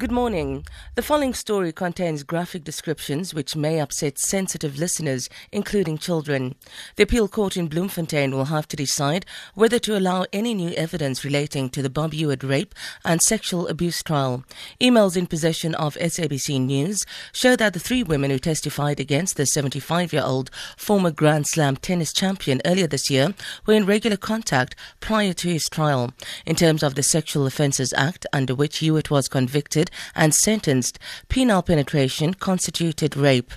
Good morning. The following story contains graphic descriptions which may upset sensitive listeners, including children. The appeal court in Bloemfontein will have to decide whether to allow any new evidence relating to the Bob Hewitt rape and sexual abuse trial. Emails in possession of SABC News show that the three women who testified against the 75 year old former Grand Slam tennis champion earlier this year were in regular contact prior to his trial. In terms of the Sexual Offences Act, under which Hewitt was convicted, and sentenced, penile penetration constituted rape.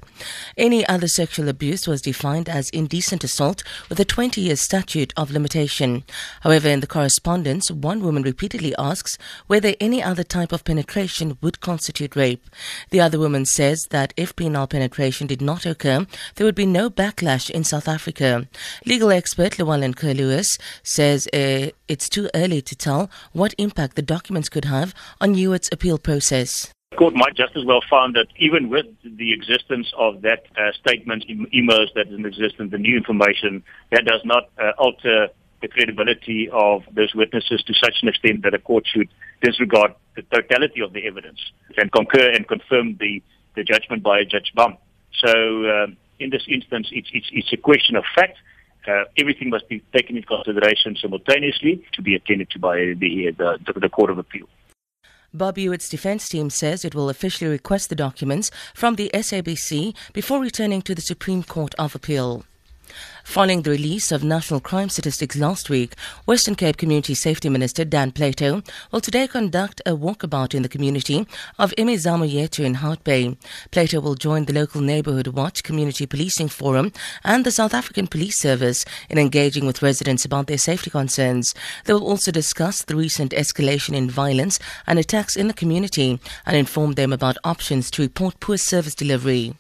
Any other sexual abuse was defined as indecent assault with a 20 year statute of limitation. However, in the correspondence, one woman repeatedly asks whether any other type of penetration would constitute rape. The other woman says that if penile penetration did not occur, there would be no backlash in South Africa. Legal expert Llewellyn Curlewis says uh, it's too early to tell what impact the documents could have on Hewitt's appeal process. The court might just as well find that even with the existence of that uh, statement, emails that is in existence, the new information, that does not uh, alter the credibility of those witnesses to such an extent that a court should disregard the totality of the evidence and concur and confirm the, the judgment by Judge Bam. So um, in this instance, it's, it's, it's a question of fact. Uh, everything must be taken into consideration simultaneously to be attended to by the, the, the Court of Appeal. Bob Hewitt's defense team says it will officially request the documents from the SABC before returning to the Supreme Court of Appeal. Following the release of national crime statistics last week, Western Cape Community Safety Minister Dan Plato will today conduct a walkabout in the community of Imizamo Yetu in Hout Bay. Plato will join the local Neighbourhood Watch Community Policing Forum and the South African Police Service in engaging with residents about their safety concerns. They will also discuss the recent escalation in violence and attacks in the community and inform them about options to report poor service delivery.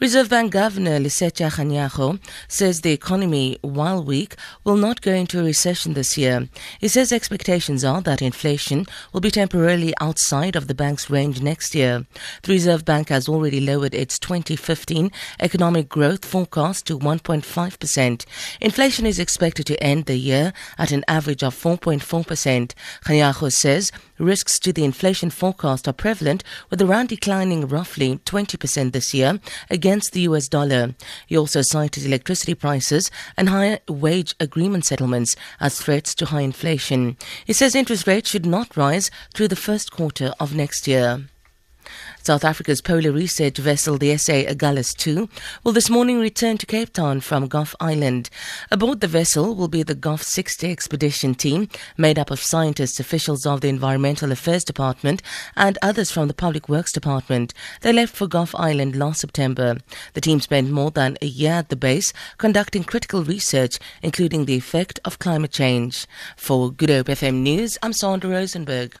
Reserve Bank Governor Lesetja Kganyago says the economy, while weak, will not go into a recession this year. He says expectations are that inflation will be temporarily outside of the bank's range next year. The Reserve Bank has already lowered its 2015 economic growth forecast to 1.5%. Inflation is expected to end the year at an average of 4.4%. Kganyago says risks to the inflation forecast are prevalent, with the rand declining roughly 20% this year against against the US dollar. He also cited electricity prices and higher wage agreement settlements as threats to high inflation. He says interest rates should not rise through the first quarter of next year. South Africa's polar research vessel, the SA Agulhas 2, will this morning return to Cape Town from Gough Island. Aboard the vessel will be the Gough 60 expedition team, made up of scientists, officials of the Environmental Affairs Department, and others from the Public Works Department. They left for Gough Island last September. The team spent more than a year at the base conducting critical research, including the effect of climate change. For Good Hope FM News, I'm Sandra Rosenberg.